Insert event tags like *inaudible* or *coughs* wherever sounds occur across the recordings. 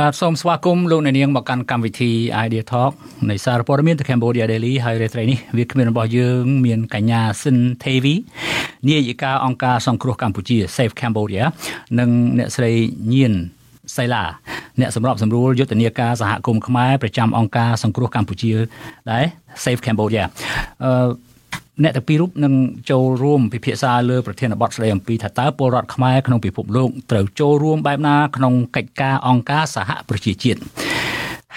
បាទសូមស្វាគមន៍លោកអ្នកនាងមកកាន់កម្មវិធី Idea Talk នៃសារព័ត៌មាន The Cambodia Daily ហើយរាត្រីនេះវាគ្មានរបស់យើងមានកញ្ញាសិនទេវីនាយិកាអង្គការសង្គ្រោះកម្ពុជា Save Cambodia និងអ្នកស្រីញៀនសៃឡាអ្នកសម្របសម្រួលយុទ្ធនាការសហគមន៍ខ្មែរប្រចាំអង្គការសង្គ្រោះកម្ពុជាដែរ Save Cambodia អឺ អ្នកទាំងពីររូបនឹងចូលរួមពិភាក្សាលើប្រធានបទស្ដីអំពីថាតើពលរដ្ឋខ្មែរក្នុងពិភពលោកត្រូវចូលរួមបែបណាក្នុងកិច្ចការអង្គការសហប្រជាជាតិ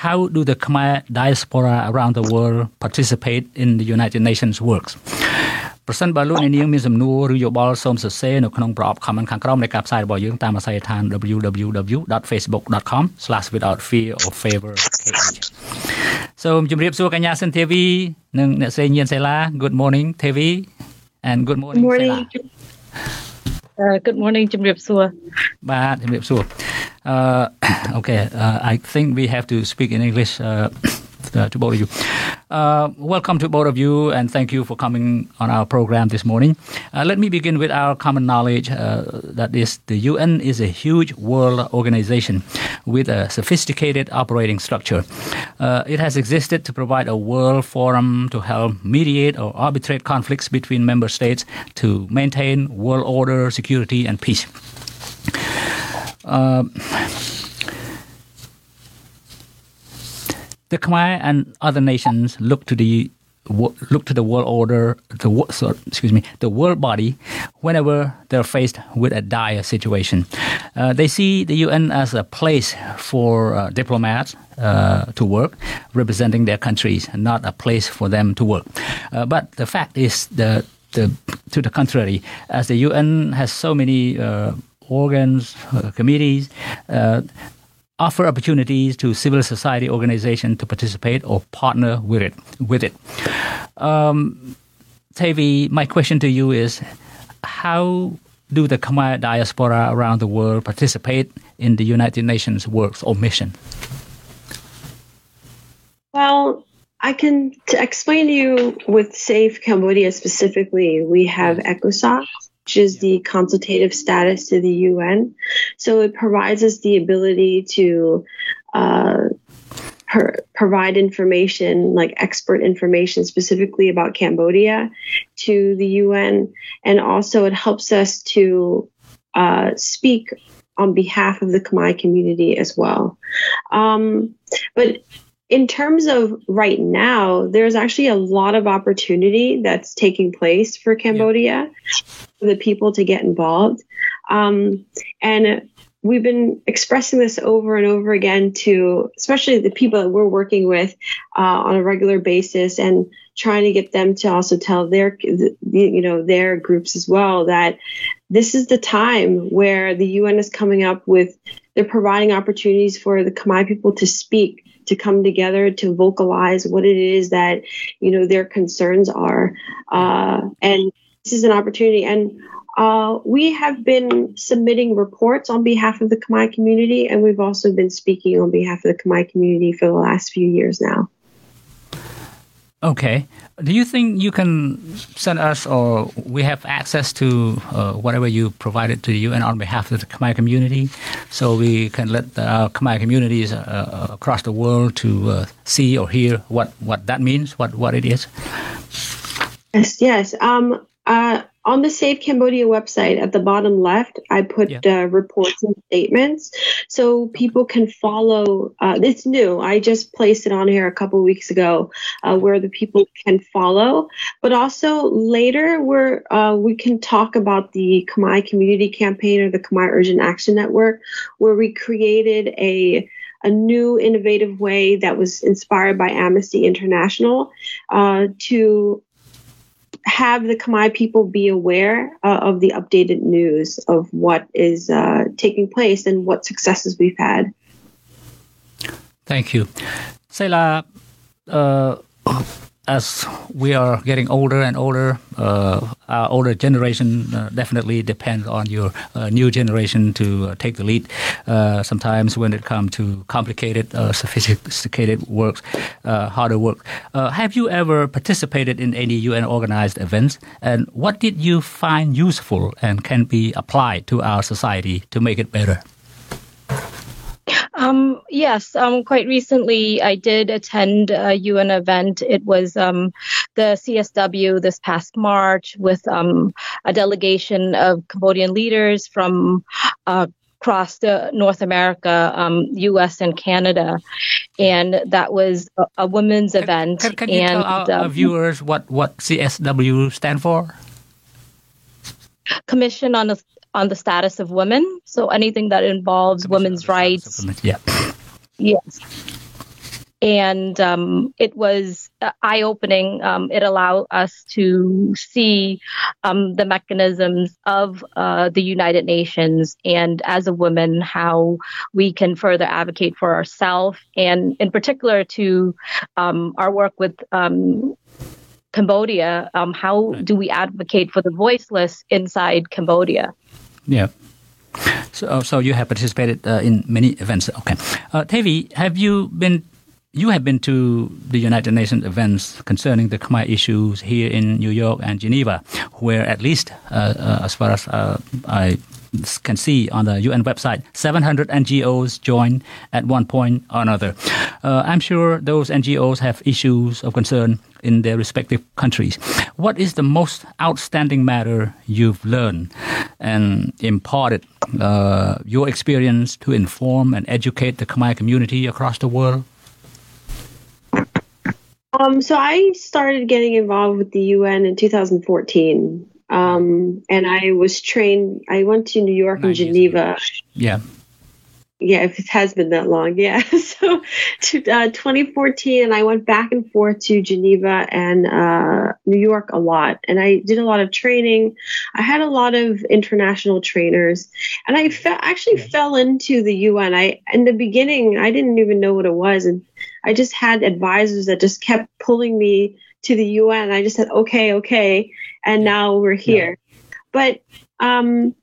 How do the Khmer diaspora around the world participate in the United Nations works ប្រសិនបើលោកអ្នកនាងមានសំណួរឬយោបល់សូមសរសេរនៅក្នុងប្រអប់ comment ខាងក្រោមនៃការផ្សាយរបស់យើងតាមអាស័យដ្ឋាន www.facebook.com/withoutfear or favor សូមជម្រាបសួរកញ្ញាសិនធីវីនិងអ្នកស្រីញៀនសេឡា Good morning ធីវី and good morning សេឡា Uh, good morning ជំរាបសួរបាទជំរាបសួរ Uh *coughs* okay uh, I think we have to speak in English uh, uh, to both of you. Uh, welcome to both of you, and thank you for coming on our program this morning. Uh, let me begin with our common knowledge uh, that is, the UN is a huge world organization with a sophisticated operating structure. Uh, it has existed to provide a world forum to help mediate or arbitrate conflicts between member states to maintain world order, security, and peace. Uh, the Khmer and other nations look to the look to the world order, the sorry, excuse me, the world body, whenever they're faced with a dire situation. Uh, they see the UN as a place for uh, diplomats uh, to work, representing their countries, not a place for them to work. Uh, but the fact is, the, the to the contrary, as the UN has so many uh, organs, uh, committees offer opportunities to civil society organizations to participate or partner with it. With it, um, Tavi, my question to you is: How do the Khmer diaspora around the world participate in the United Nations works or mission? Well, I can explain to you with Save Cambodia specifically. We have ECOSOC, which is the consultative status to the UN. So it provides us the ability to uh, per- provide information, like expert information specifically about Cambodia to the UN. And also it helps us to uh, speak on behalf of the Khmer community as well. Um, but in terms of right now, there's actually a lot of opportunity that's taking place for Cambodia, for the people to get involved. Um, and we've been expressing this over and over again to especially the people that we're working with uh, on a regular basis and trying to get them to also tell their you know their groups as well that this is the time where the UN is coming up with they're providing opportunities for the Khmer people to speak to come together to vocalize what it is that you know their concerns are uh, and this is an opportunity and uh, we have been submitting reports on behalf of the Khmer community, and we've also been speaking on behalf of the Khmer community for the last few years now. Okay. Do you think you can send us, or we have access to uh, whatever you provided to the UN on behalf of the Khmer community, so we can let our Khmer communities uh, across the world to uh, see or hear what, what that means, what what it is? Yes, yes. Um, uh, on the Save Cambodia website at the bottom left, I put yeah. uh, reports and statements so people can follow. Uh, it's new. I just placed it on here a couple weeks ago uh, where the people can follow. But also later, where uh, we can talk about the Khmer Community Campaign or the Khmer Urgent Action Network, where we created a a new innovative way that was inspired by Amnesty International uh, to have the Khmer people be aware uh, of the updated news of what is uh, taking place and what successes we've had. Thank you. Sela, uh, as we are getting older and older, uh, our older generation uh, definitely depends on your uh, new generation to uh, take the lead. Uh, sometimes when it comes to complicated, uh, sophisticated works, harder work. have you ever participated in any UN organized events? And what did you find useful and can be applied to our society to make it better? Um, yes, um, quite recently I did attend a UN event. It was um, the CSW this past March with um, a delegation of Cambodian leaders from uh, across the North America, um, U.S. and Canada, and that was a, a women's Can- event. Can, can you and tell our, our um, viewers what, what CSW stand for? Commission on the on the status of women. So anything that involves women's rights, Yeah. *laughs* Yes. And um, it was uh, eye opening. Um, it allowed us to see um, the mechanisms of uh, the United Nations and as a woman, how we can further advocate for ourselves and, in particular, to um, our work with um, Cambodia. Um, how do we advocate for the voiceless inside Cambodia? Yeah. So, so you have participated uh, in many events. Okay. Uh, Tevi, have you been? You have been to the United Nations events concerning the Khmer issues here in New York and Geneva, where at least, uh, uh, as far as uh, I can see on the UN website, 700 NGOs joined at one point or another. Uh, I'm sure those NGOs have issues of concern in their respective countries. What is the most outstanding matter you've learned and imparted uh, your experience to inform and educate the Khmer community across the world? Um, so I started getting involved with the UN in 2014. Um, and I was trained, I went to New York and Geneva. Yeah. Yeah, if it has been that long. Yeah. *laughs* So to, uh, 2014, and I went back and forth to Geneva and uh, New York a lot. And I did a lot of training. I had a lot of international trainers. And I fe- actually Yeah. fell into the UN. I In the beginning, I didn't even know what it was. And I just had advisors that just kept pulling me to the UN. I just said, okay, okay. And now we're here. But um,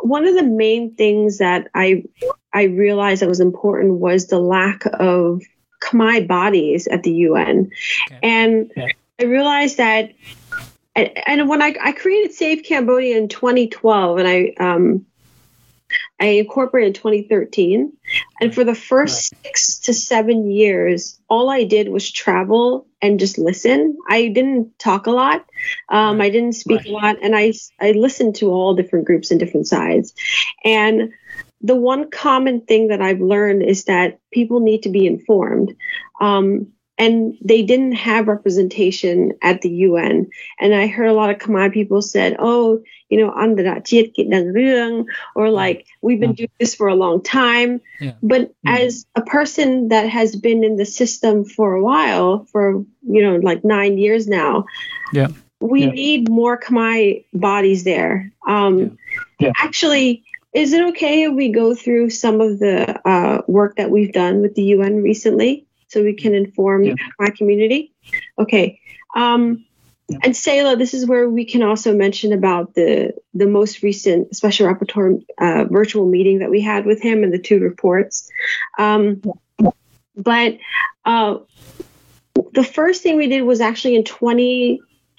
one of the main things that I I realized that was important was the lack of Khmer bodies at the UN, Okay. and Yeah. I realized that. And, and when I, I created Save Cambodia in 2012, and I um, I incorporated in 2013, and for the first six to seven years, all I did was travel and just listen. I didn't talk a lot. Um, I didn't speak Right. a lot, and I I listened to all different groups and different sides. And the one common thing that I've learned is that people need to be informed. Um, and they didn't have representation at the UN. And I heard a lot of Khmer people said, "Oh, you know, andra chiet kit dang rương," or like, "We've been doing this for a long time." Yeah. But as a person that has been in the system for a while, for you know, like nine years now, Yeah. we Yeah. need more Khmer bodies there. Um, Yeah. Yeah. Actually, is it okay if we go through some of the uh, work that we've done with the UN recently, so we can inform Yeah. my community? Okay. Um, and Sayla, this is where we can also mention about the the most recent special rapporteur uh, virtual meeting that we had with him and the two reports. Um, but uh, the first thing we did was actually in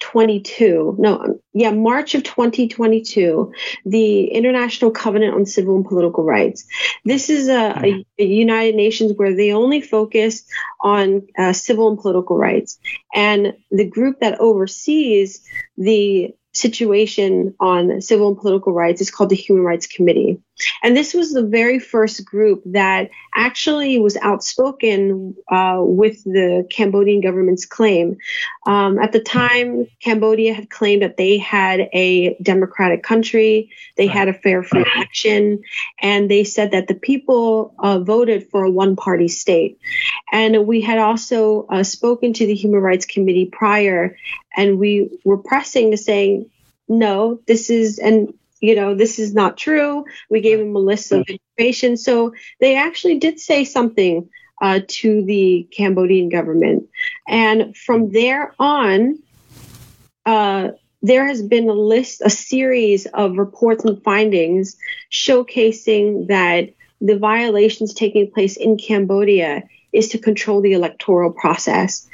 2022. No, yeah, March of 2022, the International Covenant on Civil and Political Rights. This is a, a, a United Nations where they only focus on uh, civil and political rights. And the group that oversees the situation on civil and political rights is called the Human Rights Committee. And this was the very first group that actually was outspoken uh, with the Cambodian government's claim. Um, at the time, Cambodia had claimed that they had a democratic country, they had a fair free election, and they said that the people uh, voted for a one party state. And we had also uh, spoken to the Human Rights Committee prior, and we were pressing to saying, no, this is, and you know, this is not true. We gave them a list of information. So they actually did say something uh, to the Cambodian government. And from there on, uh, there has been a list, a series of reports and findings showcasing that the violations taking place in Cambodia is to control the electoral process.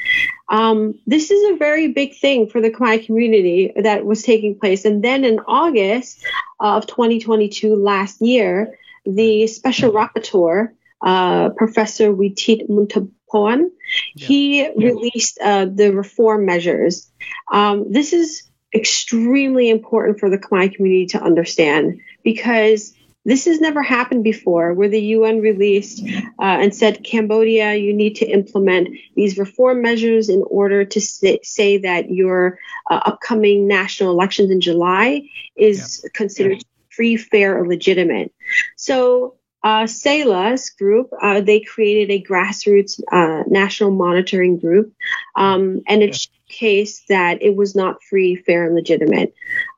Um, this is a very big thing for the Khmer community that was taking place. And then in August of 2022, last year, the special rapporteur uh, Professor Vitit Muntarbhorn. Yeah. He yeah. released uh, the reform measures. Um, this is extremely important for the Khmer community to understand because this has never happened before, where the UN released uh, and said, Cambodia, you need to implement these reform measures in order to say, say that your uh, upcoming national elections in July is yeah. considered yeah. free, fair, or legitimate. So uh, SELA's group, uh, they created a grassroots uh, national monitoring group, um, and it showcased that it was not free, fair, and legitimate.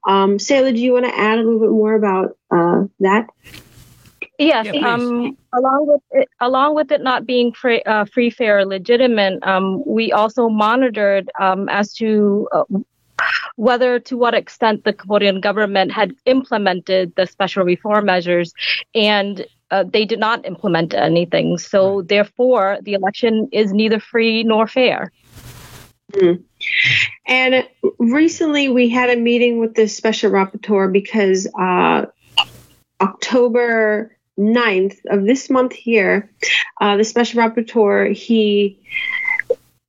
Um, SELA, do you want to add a little bit more about uh, that? Yes, yeah, um, along with it, along with it not being free, uh, free fair, or legitimate, um, we also monitored um, as to uh, whether to what extent the Cambodian government had implemented the special reform measures, and uh, they did not implement anything. So therefore, the election is neither free nor fair. Mm. And recently, we had a meeting with the special rapporteur because uh, October 9th of this month here, uh, the special rapporteur he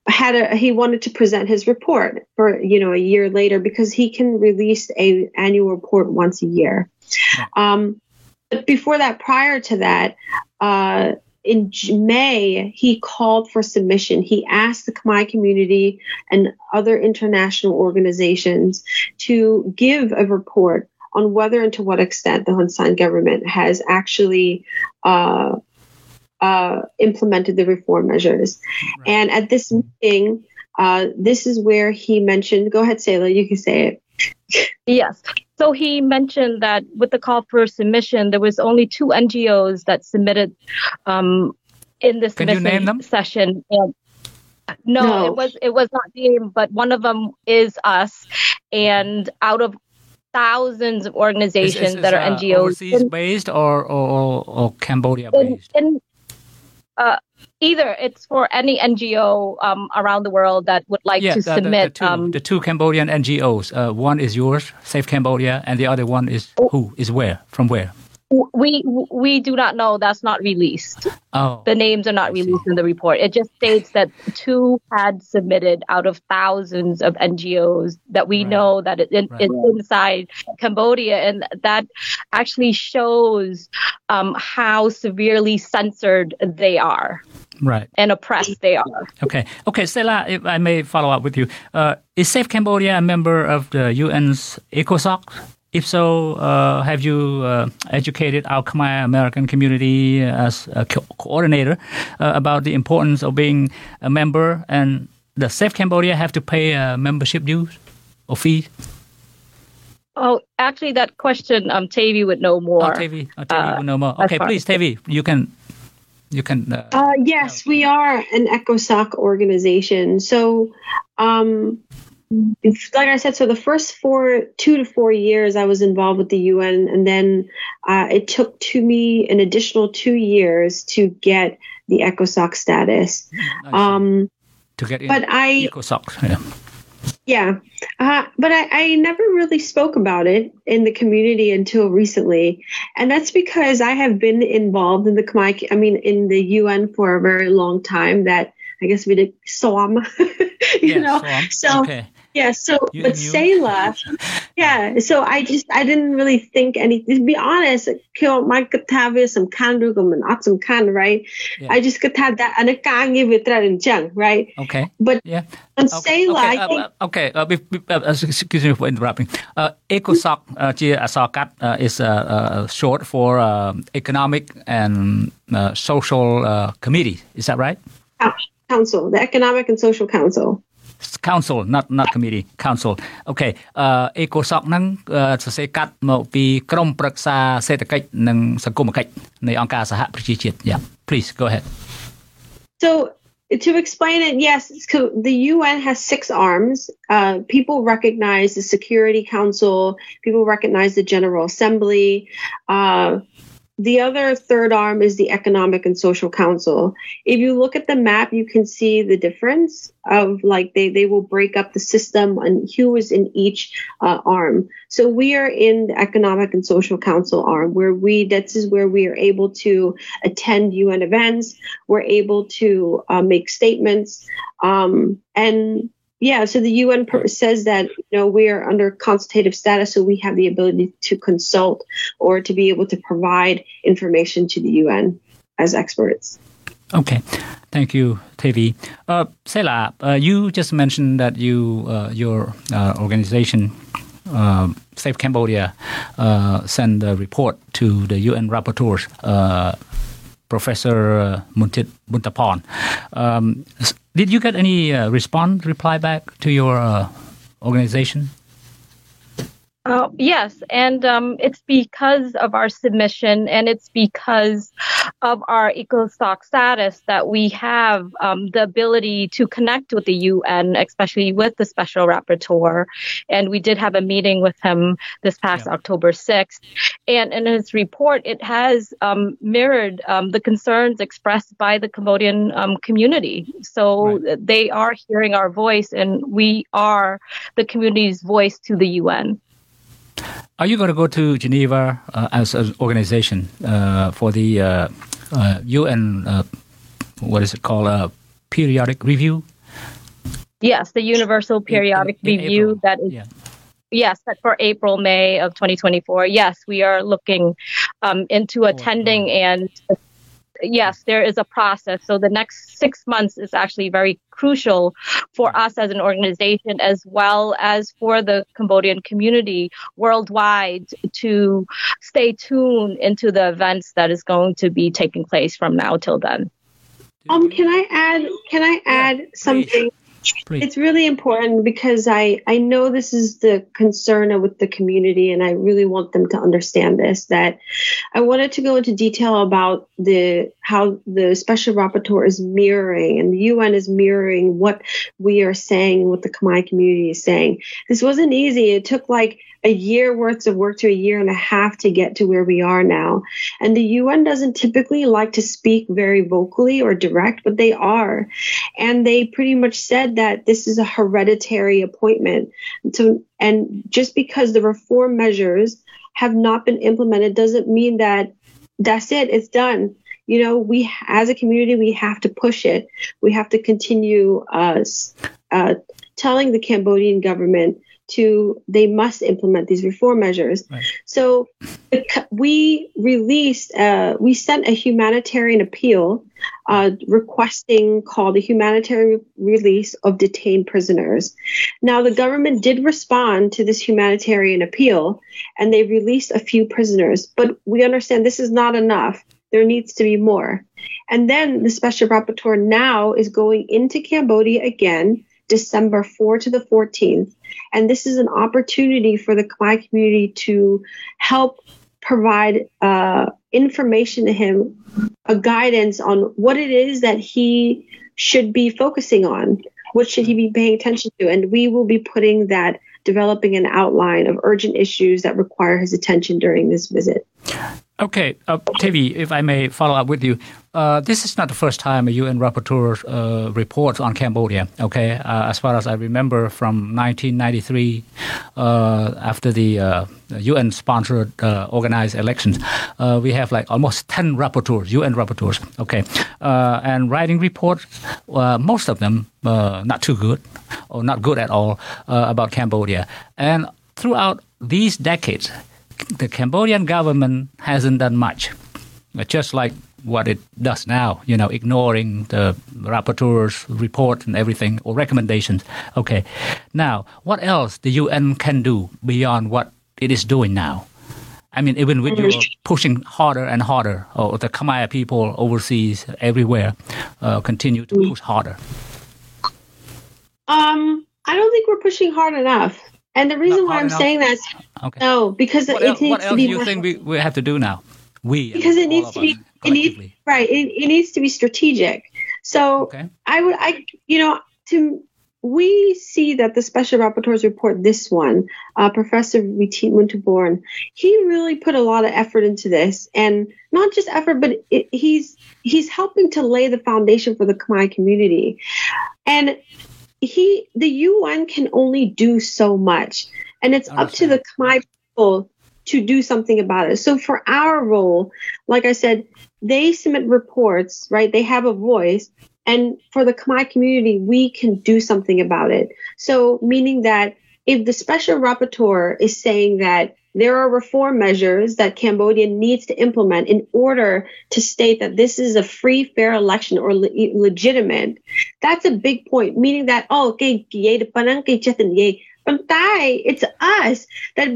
had a he wanted to present his report for you know a year later because he can release a annual report once a year. Um, but before that, prior to that, uh, in May, he called for submission. He asked the Khmer community and other international organizations to give a report on whether and to what extent the Hun Sen government has actually uh, uh, implemented the reform measures. Right. And at this meeting, uh, this is where he mentioned, go ahead, SELA, you can say it. yes. So he mentioned that with the call for submission, there was only two NGOs that submitted um, in this session. And no, no, it was it was not named, but one of them is us. And out of thousands of organizations is, is, is, that are uh, NGOs, overseas based or or, or Cambodia based. In, in, uh, either it's for any NGO um, around the world that would like yeah, to the, submit. The, the, two, um, the, two, Cambodian NGOs. Uh, one is yours, Save Cambodia, and the other one is oh. who? Is where? From where? We we do not know. That's not released. Oh, the names are not released in the report. It just states that two had submitted out of thousands of NGOs that we right. know that it, it, right. it's inside Cambodia, and that actually shows um, how severely censored they are. Right. And oppressed they are. Okay. Okay, SELA, if I may follow up with you. Uh, is Save Cambodia a member of the UN's ECOSOC? If so, uh, have you uh, educated our Khmer American community as a co- coordinator uh, about the importance of being a member? And does Save Cambodia have to pay a membership dues or fees? Oh, actually, that question, um, Tavi would know more. Oh, Tavi, oh, Tavi uh, would know more. Okay, please, Tavi, you can. You can. Uh, uh, yes, we are an ECOSOC organization. So, um, like I said, so the first four, two to four years, I was involved with the UN, and then uh, it took to me an additional two years to get the ECOSOC status. Um, to get but I ECOSOC, yeah. Yeah, uh, but I, I never really spoke about it in the community until recently, and that's because I have been involved in the Khmer, I mean, in the UN for a very long time. That I guess we did Soam, *laughs* you yeah, know. So okay. yeah, so you but Selah, yeah. So I just I didn't really think anything. To be honest, kill my katavia some kandugum and not some kan right. I just could have that anakangi vitra and jung right. Okay. But yeah. On okay. Selah, okay. I uh, think, uh, okay. Uh, be, be, uh, uh, excuse me for interrupting. Uh, ECOSOC, uh, is uh, short for um, economic and social committee. Is that right? Council, the Economic and Social Council. council not not committee council អូខេអឺ ECOSOC ហ្នឹងសរសេរកាត់មកពីក្រមប្រឹក្សាសេដ្ឋកិច្ចនិងសង្គមគិច្ចនៃអង្គការសហប្រជាជាតិ Yeah please go ahead So to explain it, yes, the UN has six arms. Uh, people recognize the Security Council. People recognize the General Assembly. Uh, the other third arm is the Economic and Social Council. If you look at the map, you can see the difference of like they, they will break up the system and who is in each uh, arm. So we are in the Economic and Social Council arm where we, this is where we are able to attend UN events. We're able to uh, make statements. Um, and yeah, so the UN says that you know we are under consultative status, so we have the ability to consult or to be able to provide information to the UN as experts. Okay, thank you, Tevi. Uh, Sela, uh, you just mentioned that you uh, your uh, organization. Uh, Save Cambodia uh, sent a report to the UN rapporteurs, uh, Professor uh. Um, did you get any uh, response, reply back to your uh, organization? Uh, yes, and um, it's because of our submission and it's because of our ECOSOC status that we have um, the ability to connect with the UN, especially with the special rapporteur. And we did have a meeting with him this past Yeah. October 6th. And in his report, it has um, mirrored um, the concerns expressed by the Cambodian um, community. So they are hearing our voice, and we are the community's voice to the UN. Are you going to go to Geneva uh, as an organization uh, for the uh, uh, UN? Uh, what is it called? Uh, periodic review. Yes, the Universal Periodic in Review April. that is Yeah. yes, set for April, May of 2024. Yes, we are looking um, into attending and yes, there is a process. So the next six months is actually very crucial for us as an organization as well as for the Cambodian community worldwide to stay tuned into the events that is going to be taking place from now till then. Um, can I add? Can I add something? Please. It's really important because I I know this is the concern with the community, and I really want them to understand this. That I wanted to go into detail about the how the special rapporteur is mirroring, and the UN is mirroring what we are saying, what the Khmer community is saying. This wasn't easy. It took like a year worth of work to a year and a half to get to where we are now. And the UN doesn't typically like to speak very vocally or direct, but they are. And they pretty much said that this is a hereditary appointment. So, and just because the reform measures have not been implemented doesn't mean that that's it, it's done. You know, we as a community, we have to push it. We have to continue uh, uh, telling the Cambodian government to they must implement these reform measures. Right. So we released, uh, we sent a humanitarian appeal uh, requesting called a humanitarian release of detained prisoners. Now, the government did respond to this humanitarian appeal and they released a few prisoners, but we understand this is not enough. There needs to be more. And then the special rapporteur now is going into Cambodia again, December 4 to the 14th. And this is an opportunity for the Khmer community to help provide uh, information to him, a guidance on what it is that he should be focusing on. What should he be paying attention to? And we will be putting that, developing an outline of urgent issues that require his attention during this visit. Okay, uh, Tevi, if I may follow up with you, uh, this is not the first time a UN rapporteur uh, reports on Cambodia. Okay, uh, as far as I remember, from 1993, uh, after the uh, UN-sponsored uh, organized elections, uh, we have like almost 10 rapporteurs, UN rapporteurs. Okay, uh, and writing reports, uh, most of them uh, not too good or not good at all uh, about Cambodia, and throughout these decades the Cambodian government hasn't done much, just like what it does now, you know, ignoring the rapporteur's report and everything or recommendations. Okay, now what else the UN can do beyond what it is doing now? I mean, even with you pushing harder and harder, or the Khmer people overseas, everywhere, uh, continue to push harder. Um, I don't think we're pushing hard enough. And the reason why I'm enough? saying that, Okay. no, because What, it else, needs what to else be do you think we, we have to do now? We because it needs to be it needs right it, it needs to be strategic so Okay. i would i you know to we see that the special rapporteur's report, this one, uh, Professor Vitit Muntarbhorn, he really put a lot of effort into this, and not just effort, but it, he's he's helping to lay the foundation for the Khmer community, and he the UN can only do so much, and it's up to the Khmer people to do something about it. So for our role, like I said, they submit reports, right? They have a voice, and for the Khmer community, we can do something about it. So, meaning that if the special rapporteur is saying that there are reform measures that Cambodia needs to implement in order to state that this is a free, fair election or le- legitimate, that's a big point, meaning that, oh, okay, it's us that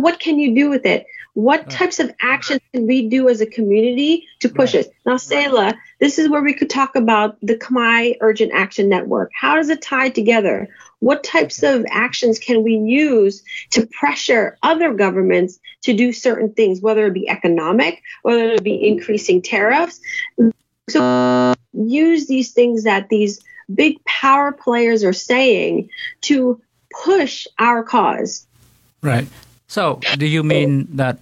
what can you do with it? What uh, types of uh, actions can we do as a community to push right. it? Now, Selah, this is where we could talk about the Khmer Urgent Action Network. How does it tie together? What types of actions can we use to pressure other governments to do certain things, whether it be economic, whether it be increasing tariffs? So use these things that these big power players are saying to push our cause. Right. So, do you mean that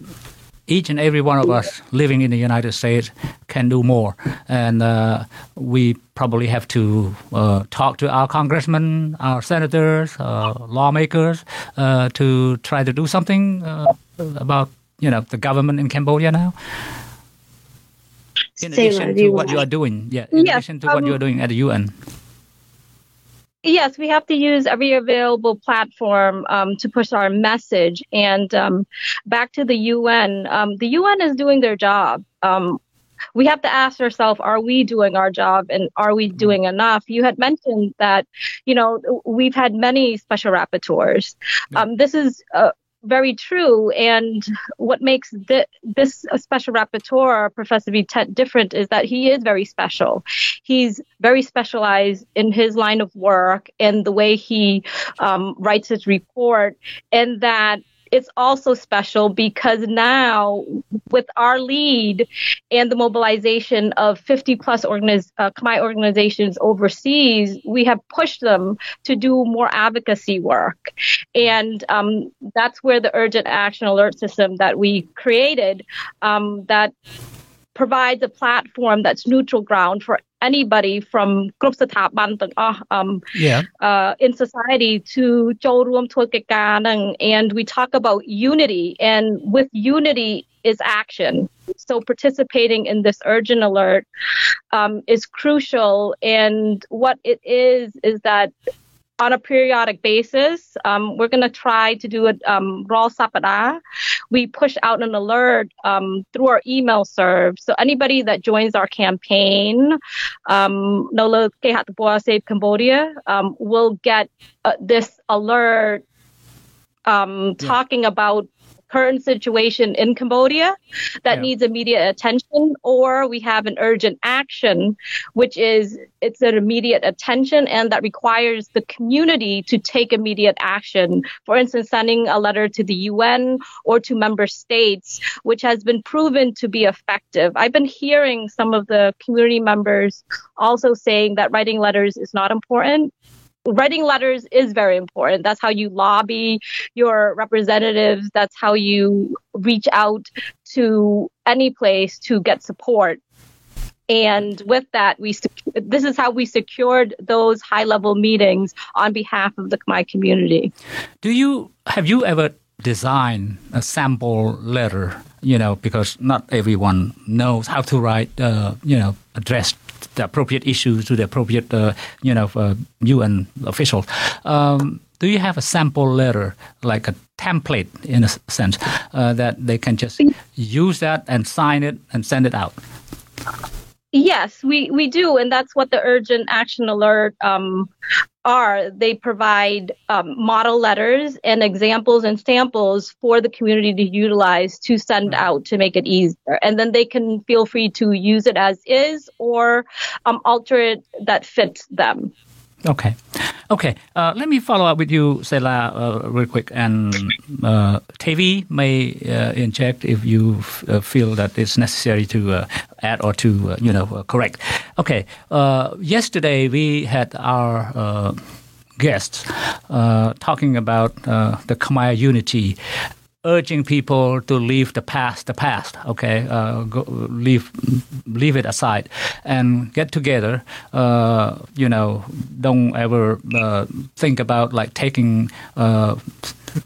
each and every one of us living in the United States can do more, and uh, we probably have to uh, talk to our congressmen, our senators, uh, lawmakers uh, to try to do something uh, about you know the government in Cambodia now. In addition to what you are doing, yeah. In addition to um, what you are doing at the UN. Yes, we have to use every available platform um, to push our message. And um, back to the UN, um, the UN is doing their job. Um, we have to ask ourselves, are we doing our job and are we mm-hmm. doing enough? You had mentioned that, you know, we've had many special rapporteurs. Um, this is uh, very true. And what makes th- this special rapporteur, Professor Vitit, different is that he is very special. He's very specialized in his line of work and the way he um, writes his report, and that it's also special because now with our lead and the mobilization of 50 plus organiz- uh, Khmer organizations overseas, we have pushed them to do more advocacy work. And um, that's where the urgent action alert system that we created um, that provides a platform that's neutral ground for anybody from គ្រប់ស្ថាប័នទាំងអស់ um yeah. uh, in society to ចូលរួមធ្វើកិច្ចការហ្នឹង and we talk about unity and with unity is action so participating in this urgent alert um, is crucial and what it is is that on a periodic basis. Um, we're going to try to do a um, raw sapada. We push out an alert um, through our email serve. So anybody that joins our campaign, um, Nola Save Cambodia, um, will get uh, this alert um, yeah. talking about current situation in Cambodia that yeah. needs immediate attention, or we have an urgent action, which is it's an immediate attention and that requires the community to take immediate action. For instance, sending a letter to the UN or to member states, which has been proven to be effective. I've been hearing some of the community members also saying that writing letters is not important writing letters is very important. That's how you lobby your representatives. That's how you reach out to any place to get support. And with that, we this is how we secured those high level meetings on behalf of the Khmer community. Do you have you ever designed a sample letter? You know, because not everyone knows how to write. Uh, you know, address the appropriate issues to the appropriate, uh, you know, uh, UN officials. Um, do you have a sample letter, like a template in a sense, uh, that they can just use that and sign it and send it out? Yes, we, we do, and that's what the urgent action alert um, are. They provide um, model letters and examples and samples for the community to utilize to send out to make it easier, and then they can feel free to use it as is or um, alter it that fits them. Okay. Okay. Uh, let me follow up with you, Sela, uh, real quick. And uh, TV may uh, inject if you f- uh, feel that it's necessary to uh, add or to, you know, correct. Okay. Yesterday we had our guests talking about the Khmer unity urging people to leave the past the past okay? Uh, go, leave leave it aside and get together uh, you know don't ever uh, think about like taking uh,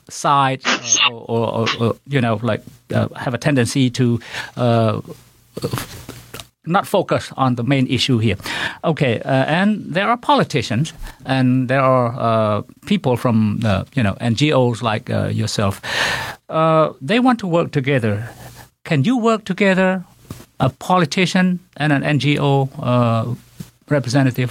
sides uh, or, or, or, you know like uh, have a tendency to uh, not focus on the main issue here. Okay, uh, and there are politicians and there are uh, people from uh, you know NGOs like uh, yourself. Uh, they want to work together. Can you work together, a politician and an NGO uh, representative?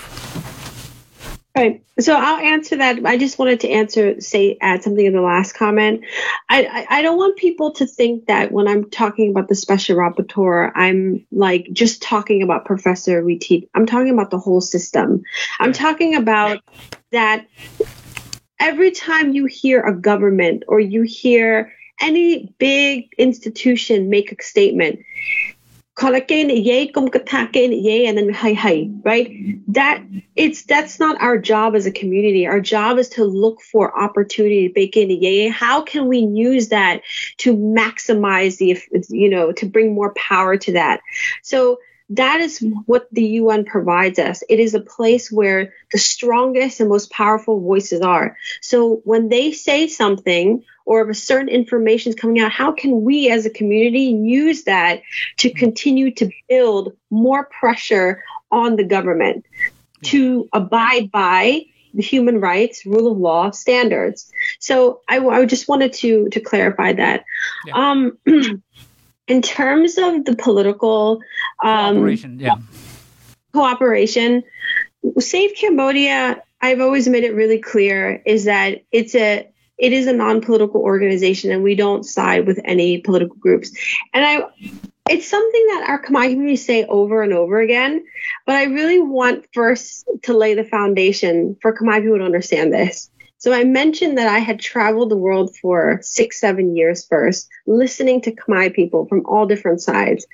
Right. So I'll answer that. I just wanted to answer, say, add something in the last comment. I, I, I don't want people to think that when I'm talking about the special rapporteur, I'm like just talking about Professor Vitit. I'm talking about the whole system. I'm talking about that every time you hear a government or you hear any big institution make a statement, Kolake yay, kumkatake yay, and then hi hi, right? That it's that's not our job as a community. Our job is to look for opportunity, bake in yay. How can we use that to maximize the, you know, to bring more power to that? So that is what the UN provides us. It is a place where the strongest and most powerful voices are. So when they say something or if a certain information is coming out, how can we as a community use that to continue to build more pressure on the government to abide by the human rights, rule of law standards? So I, I just wanted to to clarify that. Yeah. Um, *clears throat* in terms of the political um, Cooperation, yeah. cooperation, Save Cambodia, I've always made it really clear is that it's a it is a non-political organization and we don't side with any political groups. And I it's something that our Khmer community say over and over again, but I really want first to lay the foundation for Khmer people to understand this. So I mentioned that I had traveled the world for six, seven years first, listening to Khmer people from all different sides.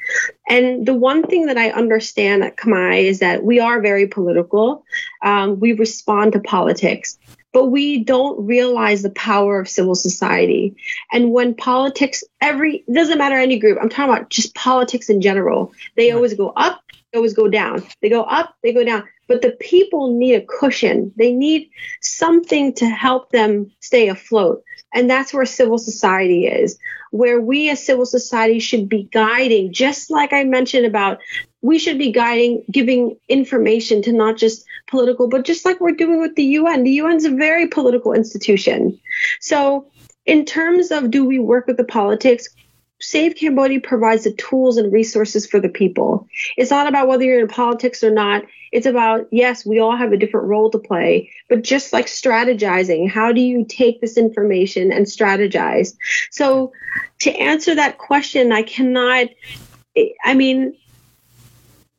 And the one thing that I understand at Khmer is that we are very political. Um, we respond to politics, but we don't realize the power of civil society. And when politics, every, doesn't matter any group, I'm talking about just politics in general, they always go up, they always go down. They go up, they go down. But the people need a cushion. They need something to help them stay afloat. And that's where civil society is, where we as civil society should be guiding, just like I mentioned about we should be guiding, giving information to not just political, but just like we're doing with the UN. The UN is a very political institution. So, in terms of do we work with the politics, Save Cambodia provides the tools and resources for the people. It's not about whether you're in politics or not. It's about, yes, we all have a different role to play, but just like strategizing, how do you take this information and strategize? So, to answer that question, I cannot, I mean,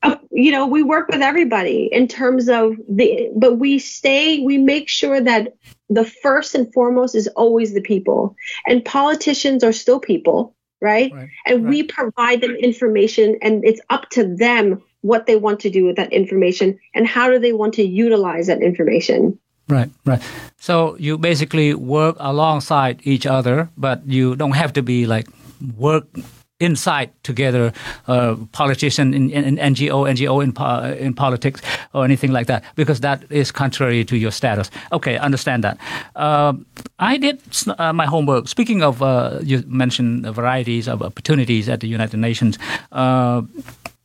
uh, you know, we work with everybody in terms of the, but we stay, we make sure that the first and foremost is always the people. And politicians are still people, right? Right, and right. we provide them information, and it's up to them what they want to do with that information and how do they want to utilize that information. Right, right. So you basically work alongside each other, but you don't have to be like work inside together, uh, politician in, in, in NGO, NGO in po- in politics or anything like that, because that is contrary to your status. Okay, understand that. Um I did uh, my homework. Speaking of, uh, you mentioned the varieties of opportunities at the United Nations. Uh,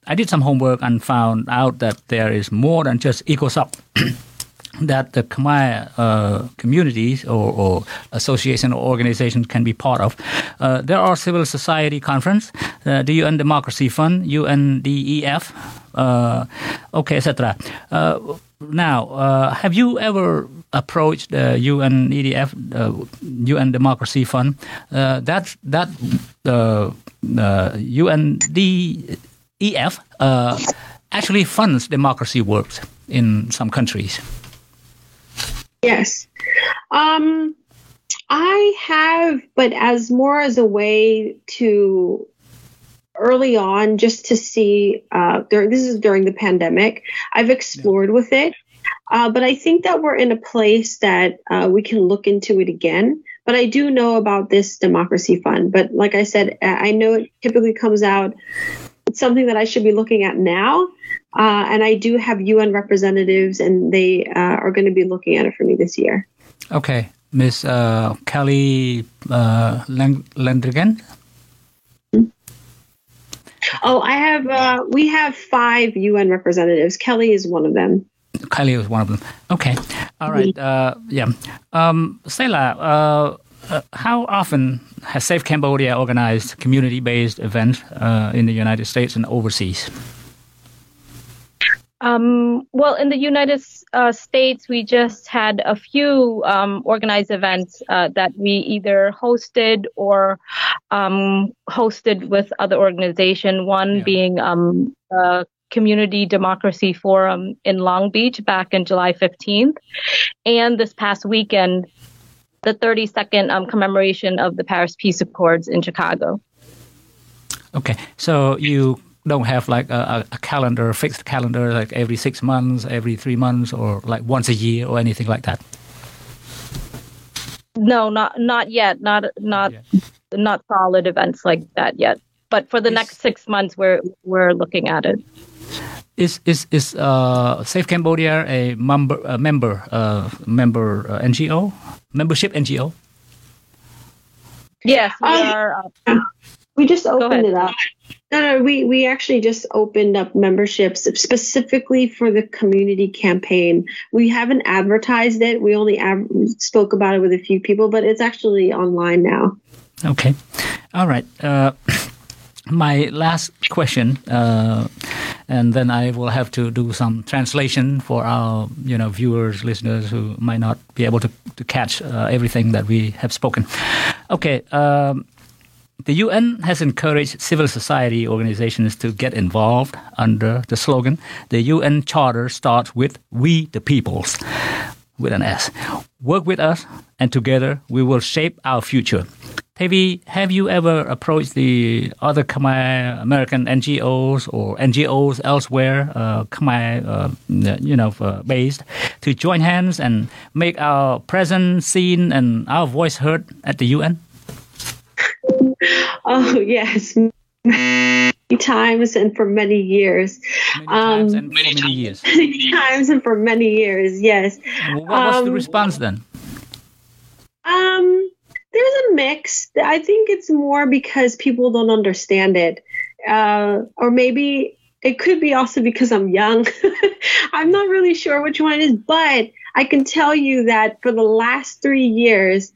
I did some homework and found out that there is more than just ECOSOC. That the Khmer uh, communities or, or association or organization can be part of. Uh, there are civil society conference, uh, the UN Democracy Fund, UNDEF, uh, okay, etc. Uh, now, uh, have you ever approached the UNEDF, UN Democracy Fund? That that UNDEF actually funds democracy works in some countries. Yes. Um, I have, but as more as a way to early on, just to see. Uh, during this is during the pandemic. I've explored yeah. with it, uh, but I think that we're in a place that uh, we can look into it again. But I do know about this democracy fund. But like I said, I know it typically comes out. It's something that I should be looking at now. Uh, and I do have UN representatives, and they uh, are going to be looking at it for me this year. Okay. Miss uh, Kelly uh, Landrigan. Oh, I have. Uh, we have five UN representatives. Kelly is one of them. Kelly is one of them. Okay. All right. Uh, yeah. Um, Stella, uh, uh, how often has Save Cambodia organized community-based events uh, in the United States and overseas? Um, well, in the United uh, States, we just had a few um, organized events uh, that we either hosted or um, hosted with other organization. One yeah. being um, a Community Democracy Forum in Long Beach back in July 15th, and this past weekend, the 32nd um, commemoration of the Paris Peace Accords in Chicago. Okay, so you don't have like a, a, calendar, fixed calendar, like every six months, every three months, or like once a year, or anything like that. No, not not yet. Not not yeah. not solid events like that yet. But for the is, next six months, we're we're looking at it. Is is is uh, Save Cambodia a member a member uh, member uh, NGO membership NGO? Yes, we um, are. Uh, we just opened it up. No, no, we, we actually just opened up memberships specifically for the community campaign. We haven't advertised it. We only spoke about it with a few people, but it's actually online now. Okay. All right. Uh, *coughs* my last question, uh, and then I will have to do some translation for our you know viewers, listeners who might not be able to, to catch uh, everything that we have spoken. Okay. Um, the UN has encouraged civil society organizations to get involved under the slogan The UN Charter starts with We the Peoples, with an S. Work with us, and together we will shape our future. Tevi, have you ever approached the other Khmer American NGOs or NGOs elsewhere, uh, Khmer, uh, you know, uh, based, to join hands and make our presence seen and our voice heard at the UN? *laughs* oh yes, many times and for many years. Many times um, and many, many years. *laughs* Many times and for many years. Yes. What was um, the response then? Um, there's a mix. I think it's more because people don't understand it, uh, or maybe it could be also because I'm young. *laughs* I'm not really sure which one it is, but I can tell you that for the last three years,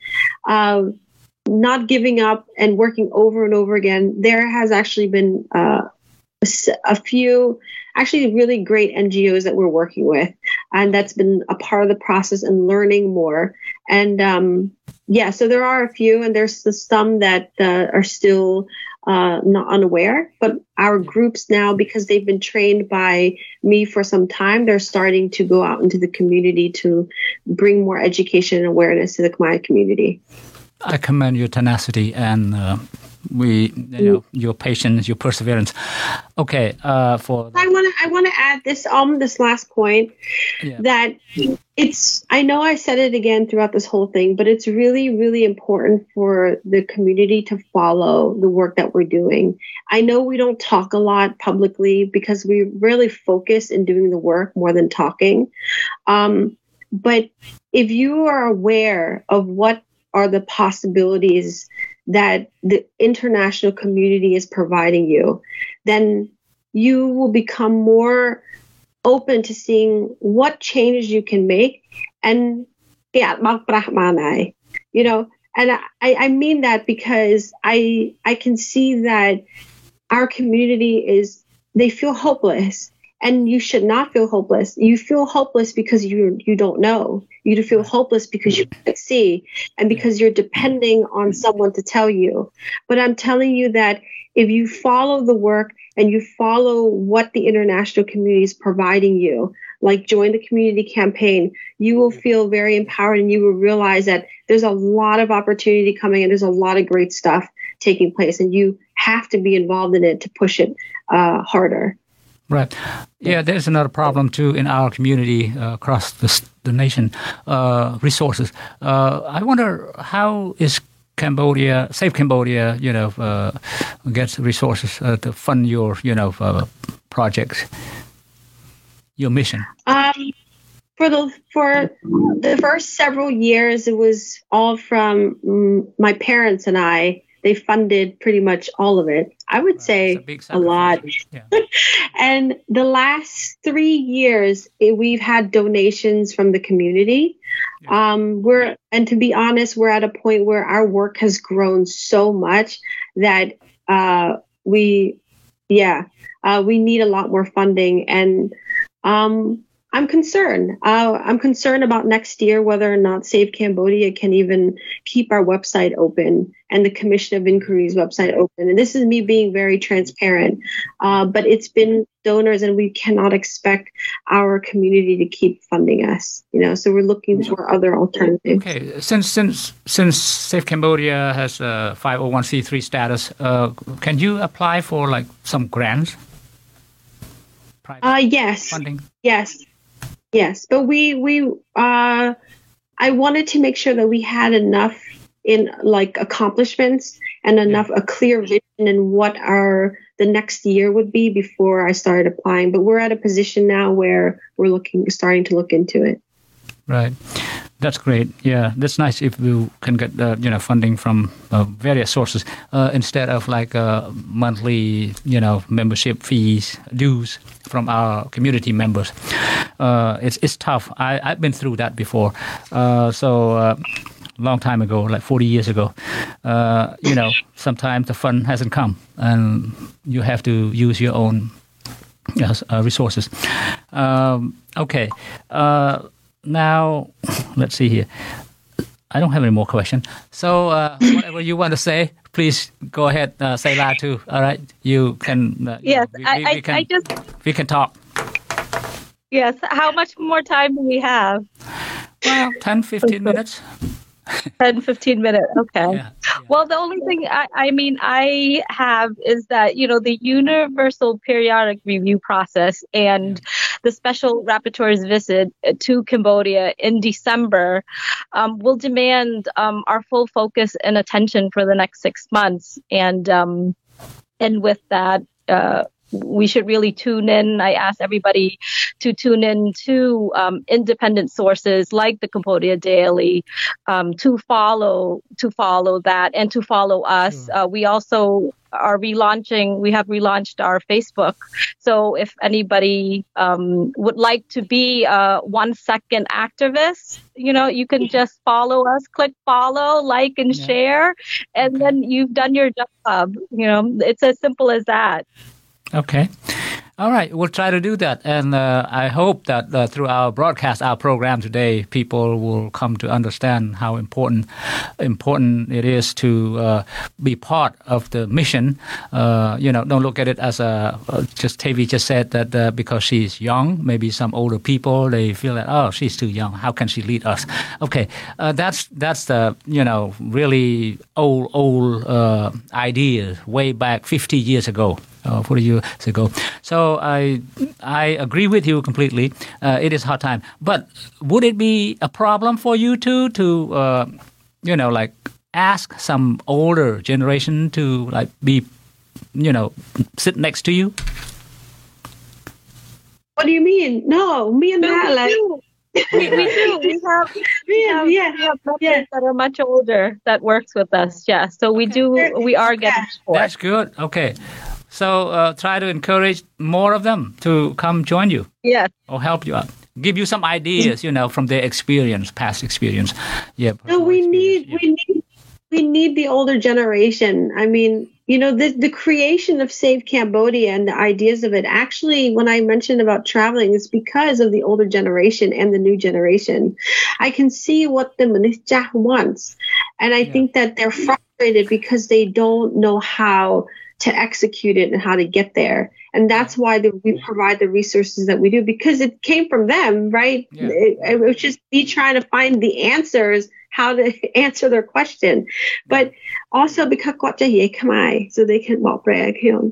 uh, not giving up and working over and over again, there has actually been uh, a, few actually really great NGOs that we're working with, and that's been a part of the process and learning more. And um, yeah, so there are a few, and there's some that uh, are still uh, not unaware, but our groups now, because they've been trained by me for some time, they're starting to go out into the community to bring more education and awareness to the Khmer community. I commend your tenacity and uh, we, you know, your patience, your perseverance. Okay, uh, for I want to I want to add this um this last point yeah. that it's I know I said it again throughout this whole thing, but it's really really important for the community to follow the work that we're doing. I know we don't talk a lot publicly because we really focus in doing the work more than talking. Um, but if you are aware of what are the possibilities that the international community is providing you, then you will become more open to seeing what changes you can make. And yeah you know and I, I mean that because I I can see that our community is they feel hopeless and you should not feel hopeless. You feel hopeless because you you don't know. You feel hopeless because you can't see and because you're depending on someone to tell you. But I'm telling you that if you follow the work and you follow what the international community is providing you, like join the community campaign, you will feel very empowered and you will realize that there's a lot of opportunity coming and there's a lot of great stuff taking place and you have to be involved in it to push it uh, harder. Right. Yeah, there's another problem too in our community uh, across the, the nation. Uh, resources. Uh, I wonder how is Cambodia, Save Cambodia, you know, uh, gets resources uh, to fund your, you know, uh, projects, your mission. Um, for the for the first several years, it was all from mm, my parents and I they funded pretty much all of it. I would say a, a, lot. *laughs* Yeah. and the last three years, it, we've had donations from the community. Yeah. Um, we're and to be honest, we're at a point where our work has grown so much that uh, we, yeah, uh, we need a lot more funding and. Um, I'm concerned. Uh, I'm concerned about next year whether or not Save Cambodia can even keep our website open and the Commission of Inquiry's website open. And this is me being very transparent. Uh, but it's been donors, and we cannot expect our community to keep funding us. You know, so we're looking for other alternatives. Okay, since since since Save Cambodia has a 501c3 status, uh, can you apply for like some grants? Uh, yes. Funding. Yes. Yes, but we we uh, I wanted to make sure that we had enough in like accomplishments and enough a clear vision and what our the next year would be before I started applying. But we're at a position now where we're looking starting to look into it. Right. That's great. Yeah, that's nice if you can get uh, you know funding from uh, various sources uh, instead of like uh, monthly you know membership fees dues from our community members. Uh, it's it's tough. I I've been through that before. Uh, so long time ago, like 40 years ago. you know, sometimes the fun hasn't come, and you have to use your own resources. Um, okay now, let's see here. I don't have any more questions. So, uh, whatever you want to say, please go ahead, uh, say that too. All right, you can. Uh, yes, we, I, we, can, I just. We can talk. Yes. How much more time do we have? Well, 10, 15 minutes. *laughs* 10, 15 minutes. Okay. Yeah. Well, the only thing I, I mean I have is that, you know, the universal periodic review process and the special rapporteur's visit to Cambodia in December um, will demand um, our full focus and attention for the next six months. And um, and with that, uh, we should really tune in. I ask everybody to tune in to um, independent sources like the Cambodia Daily um, to follow to follow that and to follow us. Sure. Uh, we also are relaunching. We have relaunched our Facebook. So if anybody um, would like to be a one second activist, you know, you can just follow us, click follow, like, and yeah. share, and okay. then you've done your job. You know, it's as simple as that. Okay. All right, we'll try to do that, and uh, I hope that uh, through our broadcast, our program today, people will come to understand how important important it is to uh, be part of the mission. Uh, you know, don't look at it as a uh, just Tavi just said that uh, because she's young, maybe some older people they feel that oh she's too young, how can she lead us? Okay, that's that's the you know really old old idea way back 50 years ago uh, 40 years ago. So I I agree with you completely. Uh, it is hard time, but would it be a problem for you too to uh, you know like ask some older generation to like be you know sit next to you? What do you mean? No, me and Matt like. *laughs* we, we do. We have, *laughs* we have, yeah, we have yeah. that are much older that works with us. Yeah, so we do. We are getting. Yeah. That's good. Okay, so uh, try to encourage more of them to come join you. Yeah. Or help you out. Give you some ideas, you know, from their experience, past experience. Yeah. No, we need yeah. we need we need the older generation. I mean, you know, the the creation of Save Cambodia and the ideas of it actually, when I mentioned about traveling, is because of the older generation and the new generation. I can see what the Manishja wants. And I yeah. think that they're frustrated because they don't know how to execute it and how to get there. And that's why the, we provide the resources that we do because it came from them, right? Yeah. It, it was just me trying to find the answers, how to *laughs* answer their question, but also because got to hear Khmer, so they can walk brag him.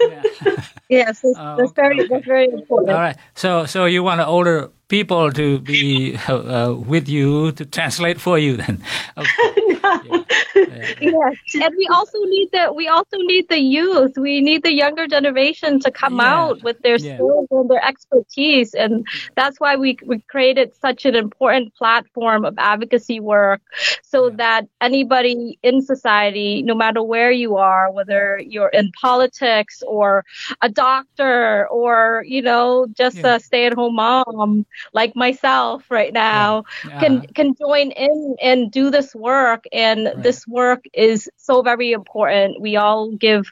Yeah. *laughs* Yes, *laughs* that's, Oh, that's very okay. that's very important. All right. So so you want older people to be uh, uh, with you to translate for you then? Okay. Yeah. Yeah. Yes, and we also need the we also need the youth. We need the younger generation to come Yeah. out with their Yeah. skills and their expertise, and that's why we we created such an important platform of advocacy work, so Yeah. that anybody in society, no matter where you are, whether you're in politics or a doctor or you know just a stay-at-home mom like myself right now can Uh, can join in and do this work and Right. this work is so very important we all give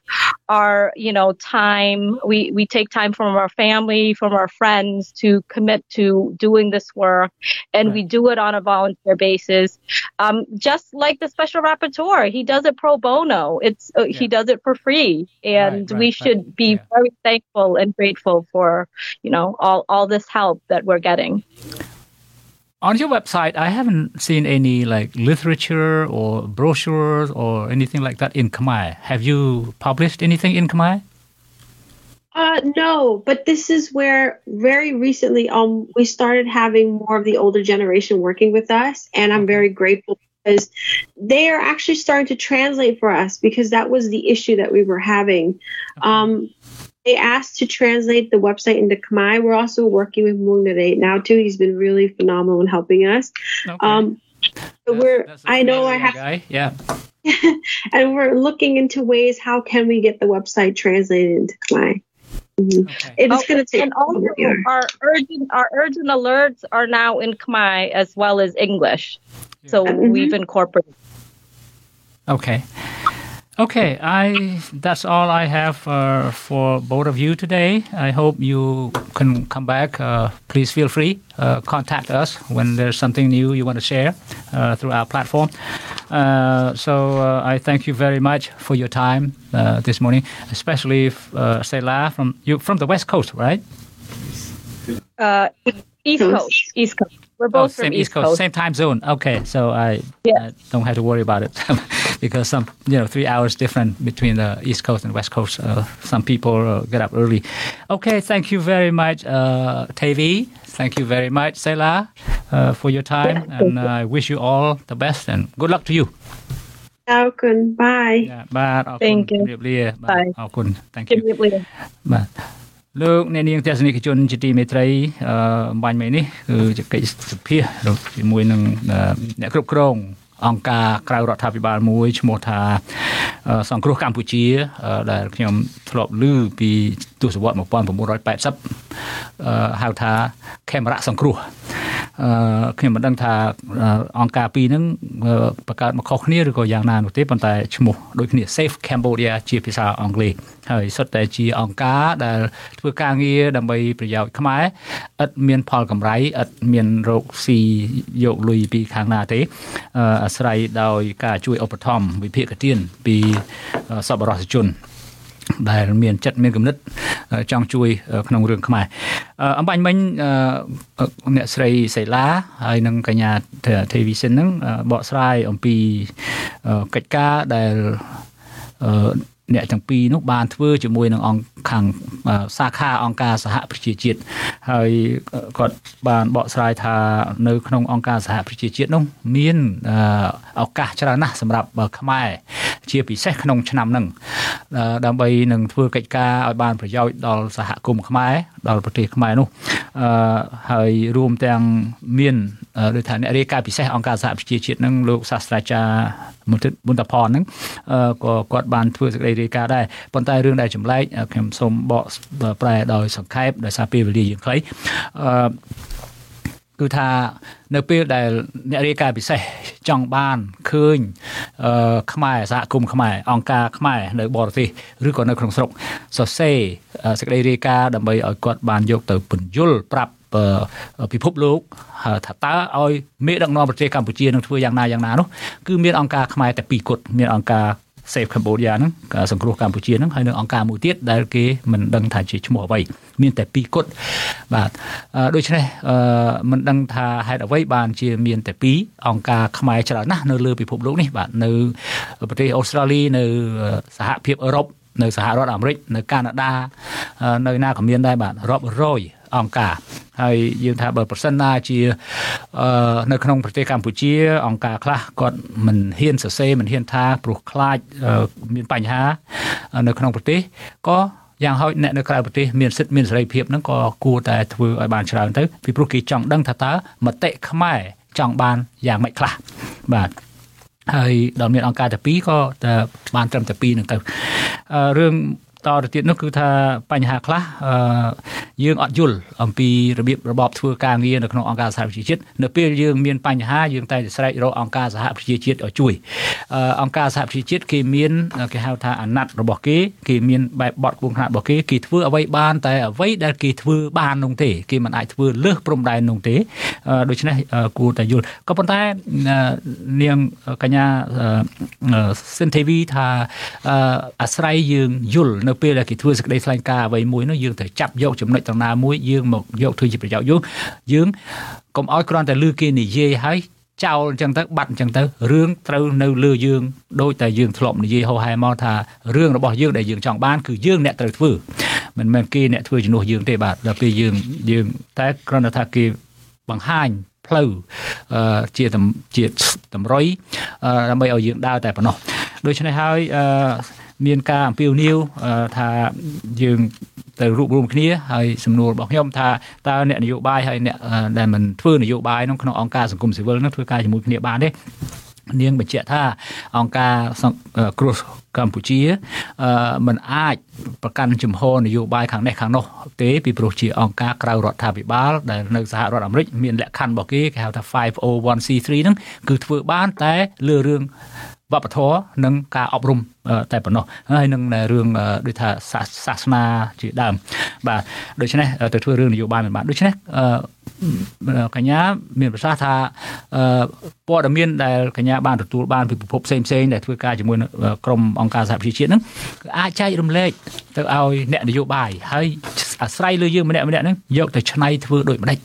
our you know time we we take time from our family from our friends to commit to doing this work and we do it on a volunteer basis um just like the special rapporteur he does it pro bono it's uh, he does it for free and right, we right. should be Yeah. very thankful and grateful for you know all all this help that we're getting on your website, I haven't seen any like literature or brochures or anything like that in Khmer. Have you published anything in Khmer? Uh, no, but this is where very recently um we started having more of the older generation working with us, and I'm very grateful because they are actually starting to translate for us because that was the issue that we were having. Um, they asked to translate the website into Khmer. We're also working with Narate now too. He's been really phenomenal in helping us. Okay. Um, so we're I know I have guy. Yeah. *laughs* and we're looking into ways how can we get the website translated into Khmer. Okay. It's Oh, going to take and also our urgent our urgent alerts are now in Khmer as well as English. So Mhm. we've incorporated. Okay. Okay, I that's all I have uh, for both of you today. I hope you can come back. Uh, please feel free uh, contact us when there's something new you want to share uh, through our platform. Uh, so uh, I thank you very much for your time this morning, especially if, uh, from you from the West Coast, right? East. Coast. East Coast. We're oh, both oh, from same East Coast. Coast. same time zone. Okay, so I, yeah. I don't have to worry about it *laughs* because some you know three hours different between the East Coast and West Coast. Uh, some people uh, get up early. Okay, thank you very much, uh, Tavi. Thank you very much, Sela, uh, for your time, yeah, and I wish you all the best and good luck to you. ขอบคุณ bye บาทขอบคุณเรียบเรียบ bye thank you bye លោកអ្នកនាងទស្សនិកជនជាទីមេត្រីអឺអំបញ្ញមិញនេះគឺជាកិច្ចសភាជាមួយនឹងអឺអ្នកគ្រប់គ្រងអង្គការក្រៅរដ្ឋាភិបាលមួយឈ្មោះថាអឺសង្គ្រោះកម្ពុជាអឺដែលខ្ញុំធ្លាប់ឮពីទសវត្ស1980អឺហៅថាខេមរៈសង្គ្រោះអឺ ខ្ញុំមិនដឹងថាអឺអង្គការពីរហ្នឹងអឺបង្កើតមកខុសគ្នាឬក៏យ៉ាងណានោះទេប៉ុន្តែឈ្មោះដូចគ្នា Safe Cambodia ជាភាសាអង់គ្លេសហើយសុទ្ធតែជាអង្គការដែលធ្វើការងារដើម្បីប្រយោជន៍ខ្មែរឥតមានផលកម្រៃឥតមានរោគស៊ីយកលុយពីខាងណាទេអឺអាស្រ័យដោយការជួយឧបត្ថម្ភវិភាគទានពីអឺសប្បុរសជន ដែលមានចិត្តមានគំនិតអឺចង់ជួយអឺក្នុងរឿងខ្មែរអឺអំបញ្ញមិញអឺអឺអ្នកស្រីសៃឡាហើយនិងកញ្ញាទេវីសិនហ្នឹងអឺបកស្រាយអំពីអឺកិច្ចការដែលអឺអ្នកទាំងពីរនោះបានធ្វើជាមួយនឹងអង្គខាងអឺសាខាអង្គការសហប្រជាជាតិហើយគាត់បានបកស្រាយថានៅក្នុងអង្គការសហប្រជាជាតិនោះមានអឺឱកាសច្រើនណាស់សម្រាប់ខ្មែរ ជាពិសេសក្នុងឆ្នាំហ្នឹងអឺដើម្បីនឹងធ្វើកិច្ចការឲ្យបានប្រយោជន៍ដល់សហគមន៍ខ្មែរដល់ប្រទេសខ្មែរនោះអឺហើយរួមទាំងមានអឺដូចថាអ្នករាយការណ៍ពិសេសអង្គការសហប្រជាជាតិហ្នឹងលោកសាស្ត្រាចារ្យមុនមុនតផនហ្នឹងអឺក៏គាត់បានធ្វើសេចក្តីរាយការណ៍ដែរប៉ុន្តែរឿងដែលចម្លែកអឺខ្ញុំសូមបកប្រែដោយសង្ខេបដោយសារពេលវេលាយើងខ្លីអឺ គឺថានៅពេលដែលអ្នករាយការណ៍ពិសេសចង់បានឃើញអឺខ្មែរសហគមន៍ខ្មែរអង្គការខ្មែរនៅបរទេសឬក៏នៅក្នុងស្រុកសរសេរអឺសេចក្តីរាយការណ៍ដើម្បីឲ្យគាត់បានយកទៅពន្យល់ប្រាប់អឺពិភពលោកហើយថាតើឲ្យមេដឹកនាំប្រទេសកម្ពុជានឹងធ្វើយ៉ាងណាយ៉ាងណានោះគឺមានអង្គការខ្មែរតែពីរគត់មានអង្គការ Save Cambodia ហ្នឹងសង្គ្រោះកម្ពុជាហ្នឹងហើយនឹងអង្គការមួយទៀតដែលគេមិនដឹងថាជាឈ្មោះអ្វីមានតែពីរគត់បាទដូច្នេះមិនដឹងថាហេតុអ្វីបានជាមានតែពីរអង្គការខ្មែរច្រើនណាស់នៅលើពិភពលោកនេះបាទនៅប្រទេសអូស្ត្រាលីនៅសហភាពអឺរ៉ុបនៅសហរដ្ឋអាមេរិកនៅកាណាដានៅណាក៏មានដែរបាទរាប់រយអង្គការ ហើយយើងថាបើប្រសិនណាជានៅក្នុងប្រទេសកម្ពុជា អង្គការខ្លះគាត់មិនហ៊ានសរសេរមិនហ៊ានថាព្រោះខ្លាចមានបញ្ហា នៅក្នុងប្រទេសក៏យ៉ាងហោចអ្នកនៅក្រៅប្រទេសមានសិទ្ធិមានសេរីភាពហ្នឹងក៏គួរតែធ្វើឲ្យបានច្រើនទៅពីព្រោះគេចង់ដឹងថាតើមតិខ្មែរចង់បានយ៉ាងម៉េចខ្លះបាទហើយដល់មានអង្គការតែ2ក៏តែបានត្រឹមតែ2នឹងទៅរឿង តទៅទៀតនោះគឺថាបញ្ហាខ្លះយើងអត់យល់អំពីរបៀបរបបធ្វើការងារនៅក្នុងអង្គការសហប្រជាជាតិនៅពេលយើងមានបញ្ហាយើងតែស្រែករកអង្គការសហប្រជាជាតិឲ្យជួយអង្គការសហប្រជាជាតិគេមានគេហៅថាអាណត្តិរបស់គេគេមានបែបបទគួងខ្នាតរបស់គេគេធ្វើអ្វីបានតែអ្វីដែលគេធ្វើបាននោះទេគេមិនអាចធ្វើលើសព្រំដែននោះទេដូច្នេះគួរតែយល់ក៏ប៉ុន្តែនាងកញ្ញាសិនធីវីថាអាស្រ័យយើងយល់នៅពេលដែលគេធ្វើសេចក្តីថ្លែងការណ៍អ្វីមួយនោះយើងត្រូវចាប់យកចំណុចទាំងណាមួយយើងមកយកធ្វើជាប្រយោជន៍យើងយើងកុំឲ្យគ្រាន់តែលឺគេនិយាយហើយចោលអញ្ចឹងទៅបាត់អញ្ចឹងទៅរឿងត្រូវនៅលើយើងដោយតែយើងធ្លាប់និយាយហោហែមកថារឿងរបស់យើងដែលយើងចង់បានគឺយើងអ្នកត្រូវធ្វើមិនមែនគេអ្នកធ្វើជំនួសយើងទេបាទដល់ពេលយើងយើងតែគ្រាន់តែថាគេបង្ហាញផ្លូវជាជាតម្រុយដើម្បីឲ្យយើងដើរតែប៉ុណ្ណោះដូច្នេះហើយ មានការអំពាវនាវថាយើងទៅរួបរวมគ្នាហើយសំណួររបស់ខ្ញុំថាតើអ្នកនយោបាយហើយអ្នកដែលមិនធ្វើនយោបាយក្នុងក្នុងអង្គការសង្គមស៊ីវិលនឹងធ្វើការជាមួយគ្នាបានទេនាងបញ្ជាក់ថាអង្គការគ្រោះកម្ពុជាមិនអាចប្រកាន់ជំហរនយោបាយខាងនេះខាងនោះទេពីព្រោះជាអង្គការក្រៅរដ្ឋាភិបាលដែលនៅសហរដ្ឋអាមេរិកមានលក្ខខណ្ឌរបស់គេគេហៅថា 501c3 ហ្នឹងគឺធ្វើបានតែលើរឿង វប្បធម៌និងការអប់រំតែប៉ុណ្ណោះហើយនឹងរឿងដូចថាសាសនាជាដើមបាទដូច្នេះទៅធ្វើរឿងនយោបាយមិនបានដូច្នេះ កញ្ញាមានប្រសាសន៍ថាព័ត៌មានដែលកញ្ញាបានទទួលបានពីប្រភពផ្សេងផ្សេងដែលធ្វើការជាមួយក្រុមអង្គការសហប្រជាជាតិហ្នឹងអាចចែករំលែកទៅឲ្យអ្នកនយោបាយហើយអាស្រ័យលើយើងម្នាក់ម្នាក់ហ្នឹងយកទៅឆ្នៃធ្វើដូចម្ដេច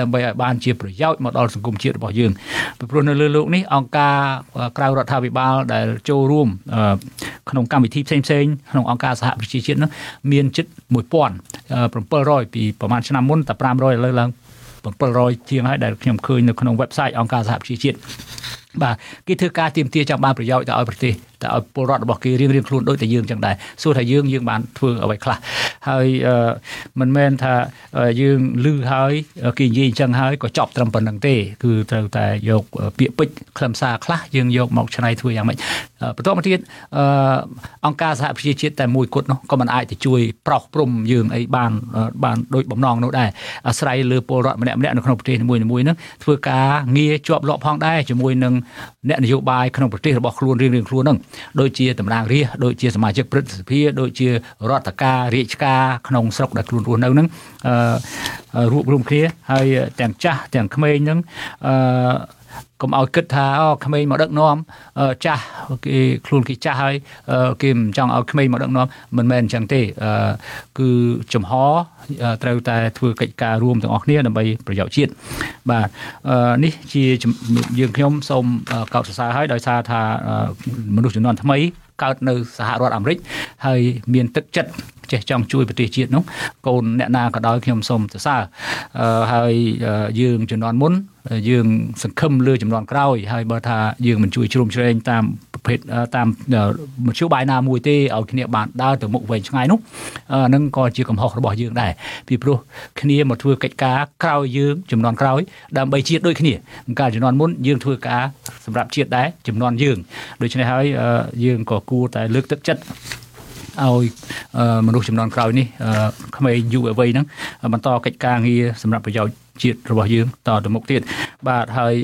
ដើម្បីឲ្យបានជាប្រយោជន៍មកដល់សង្គមជាតិរបស់យើងព្រោះនៅលើលោកនេះអង្គការក្រៅរដ្ឋាភិបាលដែលចូលរួមក្នុងកម្មវិធីផ្សេងផ្សេងក្នុងអង្គការសហប្រជាជាតិនោះមានជិត1700ពីប្រហែលឆ្នាំមុនតែ500ឥឡូវឡើង 700ជាងហើយដែលខ្ញុំឃើញនៅក្នុង website អង្គការសហប្រជាជាតិបាទគេធ្វើការទៀមទាចង់បានប្រយោជន៍ទៅឲ្យប្រទេស តែឲ្យពលរដ្ឋរបស់គេរៀងរៀងខ្លួនដូចតែយើងចឹងដែរសួរថាយើងយើងបានធ្វើអ្វីខ្លះហើយមិនមែនថាយើងលឺហើយគេនិយាយអញ្ចឹងហើយក៏ចប់ត្រឹមប៉ុណ្្នឹងទេគឺត្រូវតែយកពាក្យពេចន៍ខ្លឹមសារខ្លះយើងយកមកឆ្នៃធ្វើយ៉ាងម៉េចបន្ទាប់មកទៀតអង្គការសហប្រជាជាតិតែមួយគត់នោះក៏មិនអាចទៅជួយប្រោសព្រំយើងអីបានបានដូចបំណងនោះដែរអាស្រ័យលើពលរដ្ឋម្នាក់ម្នាក់នៅក្នុងប្រទេសនីមួយៗហ្នឹងធ្វើការងារជាប់លាប់ផងដែរជាមួយនឹងអ្នកនយោបាយក្នុងប្រទេសរបស់ខ្លួនរៀងៗខ្លួនហ្នឹងដូចជាតំណាងរាស្ត្រដូចជាសមាជិកព្រឹទ្ធសភាដូចជារដ្ឋការរាជការក្នុងស្រុកដែលខ្លួនរស់នៅហ្នឹងអឺរួបរวมគ្នាហើយទាំងចាស់ទាំងក្មេងហ្នឹងអឺ កុំឲ្យគិតថាអូក្មេងមកដឹកនាំចាស់គេខ្លួនគេចាស់ហើយគេមិនចង់ឲ្យក្មេងមកដឹកនាំមិនមែនអញ្ចឹងទេគឺចំហត្រូវតែធ្វើកិច្ចការរួមទាំងអស់គ្នាដើម្បីប្រយោជន៍ជាតិបាទនេះជាយើងខ្ញុំសូមកោតសរសើរឲ្យដោយសារថាមនុស្សជំនាន់ថ្មីកើតនៅសហរដ្ឋអាមេរិកហើយមានទឹកចិត្ត ចេះចង់ជួយប្រទេសជាតិនោះកូនអ្នកណាក៏ដោយខ្ញុំសូមសរសើរហើយយើងជំនាន់មុនយើងសង្ឃឹមលើចំនួនក្រោយហើយបើថាយើងមិនជួយជ្រោមជ្រែងតាមប្រភេទតាមមធ្យោបាយណាមួយទេឲ្យគ្នាបានដើរទៅមុខវែងឆ្ងាយនោះនឹងក៏ជាកំហុសរបស់យើងដែរពីព្រោះគ្នាមកធ្វើកិច្ចការក្រោយយើងចំនួនក្រោយដើម្បីជាតិដូចគ្នាកាលចំនួនមុនយើងធ្វើការសម្រាប់ជាតិដែរចំនួនយើងដូច្នេះហើយយើងក៏គួរតែលើកទឹកចិត្ត ឲ្យមនុស្សចំនួនក្រោយនេះក្មេងយុវវ័យហ្នឹងបន្តកិច្ចការងារសម្រាប់ប្រយោជន៍ជាតិរបស់យើងតទៅមុខទៀតបាទហើយ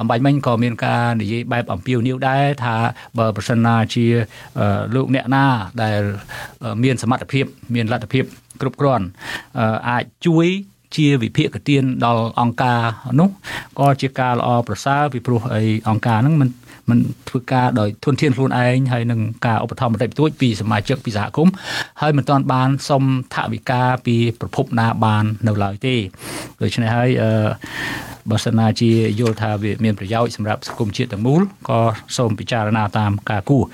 អំបញ្ញមិញក៏មានការនិយាយបែបអំពាវនាវដែរថាបើប្រសិនណាជាលោកអ្នកណាដែលមានសមត្ថភាព មានលទ្ធភាពគ្រប់គ្រាន់អាចជួយជាវិភាគទានដល់អង្គការនោះក៏ជាការល្អប្រសើរពីព្រោះអីអង្គការហ្នឹងមិន មិនធ្វើការដោយធនធានខ្លួនឯងហើយនឹងការឧបត្ថម្ភបន្តិចបន្តួចពីសមាជិកពីសហគមន៍ហើយមិនទាន់បានសុំថវិកាពីប្រភពណាបាននៅឡើយទេដូច្នេះហើយអឺបើសិនណាជាយល់ថាវាមានប្រយោជន៍សម្រាប់សង្គមជាតិទាំងមូលក៏សូមពិចារណាតាមការគួរ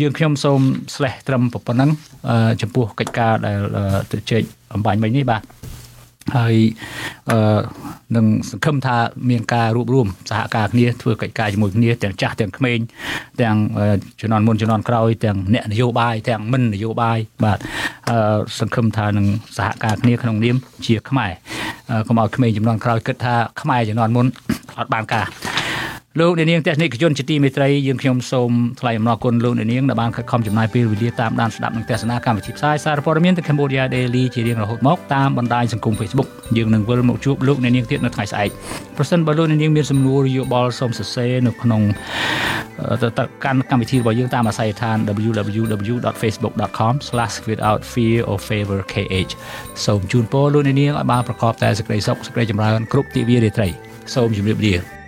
យើងខ្ញុំសូមស្លេះត្រឹមប៉ុណ្ណឹងចំពោះកិច្ចការដែលទៅជែកអំបញ្ញមិញនេះបាទ ហើយអឺនឹងសង្ឃឹមថាមានការរួបរวมសហការគ្នាធ្វើកិច្ចការជាមួយគ្នាទាំងចាស់ទាំងក្មេងទាំងជំនាន់មុនជំនាន់ក្រោយទាំងអ្នកនយោបាយទាំងមិននយោបាយបាទអឺសង្ឃឹមថានឹងសហការគ្នាក្នុងនាមជាខ្មែរកុំឲ្យក្មេងជំនាន់ក្រោយគិតថាខ្មែរជំនាន់មុនអត់បានការ លោកអ្នកនាងទស្សនិកជនជាទីមេត្រីយើងខ្ញុំសូមថ្លែងអំណរគុណលោកអ្នកនាងដែលបានខិតខំចំណាយពេលវេលាតាមដានស្ដាប់និងទស្សនាកម្មវិធីផ្សាយសារព័ត៌មាន The Cambodia Daily ជារៀងរហូតមកតាមបណ្ដាញសង្គម Facebook យើងនឹងវិលមកជួបលោកអ្នកនាងទៀតនៅថ្ងៃស្អែកប្រសិនបើលោកអ្នកនាងមានសំណួរយោបល់សូមសរសេរនៅក្នុងទៅកាន់កម្មវិធីរបស់យើងតាមអាស័យដ្ឋាន www.facebook.com/withoutfearorfavorkh សូមជូនពរលោកអ្នកនាងឲ្យបានប្រកបតែសេចក្តីសុខសេចក្តីចម្រើនគ្រប់ទិវារាត្រីសូមជម្រាបលា